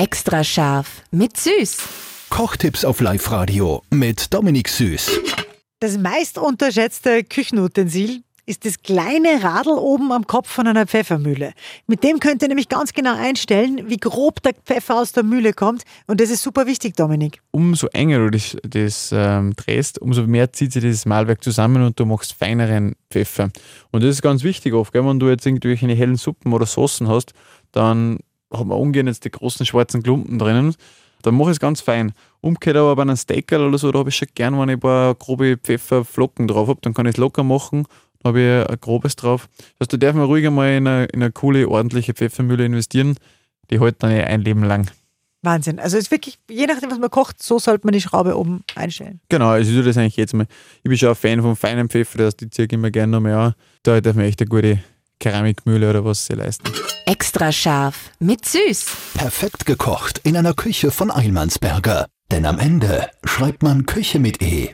Extra scharf mit Süß. Kochtipps auf Live-Radio mit Dominik Süß. Das meist unterschätzte Küchenutensil ist das kleine Radl oben am Kopf von einer Pfeffermühle. Mit dem könnt ihr nämlich ganz genau einstellen, wie grob der Pfeffer aus der Mühle kommt. Und das ist super wichtig, Dominik. Umso enger du das, das ähm, drehst, umso mehr zieht sich dieses Mahlwerk zusammen und du machst feineren Pfeffer. Und das ist ganz wichtig oft, gell? wenn du jetzt irgendwelche hellen Suppen oder Soßen hast, dann hat man ungern jetzt die großen schwarzen Klumpen drinnen. Dann mache ich es ganz fein. Umgekehrt aber bei einem Steaker oder so, da habe ich schon gern, wenn ich ein paar grobe Pfefferflocken drauf habe, dann kann ich es locker machen habe ich ein grobes drauf. Das heißt, da darf man ruhig einmal in eine, in eine coole, ordentliche Pfeffermühle investieren. Die hält dann ein Leben lang. Wahnsinn. Also es ist wirklich, je nachdem, was man kocht, so sollte man die Schraube oben einstellen. Genau, also ich tue das eigentlich jetzt mal. Ich bin schon ein Fan vom feinen Pfeffer, das die ziehe ich immer gerne noch mehr an. Da darf man echt eine gute Keramikmühle oder was sie leisten. Extra scharf mit Süß. Perfekt gekocht in einer Küche von Eilmannsberger. Denn am Ende schreibt man Küche mit E.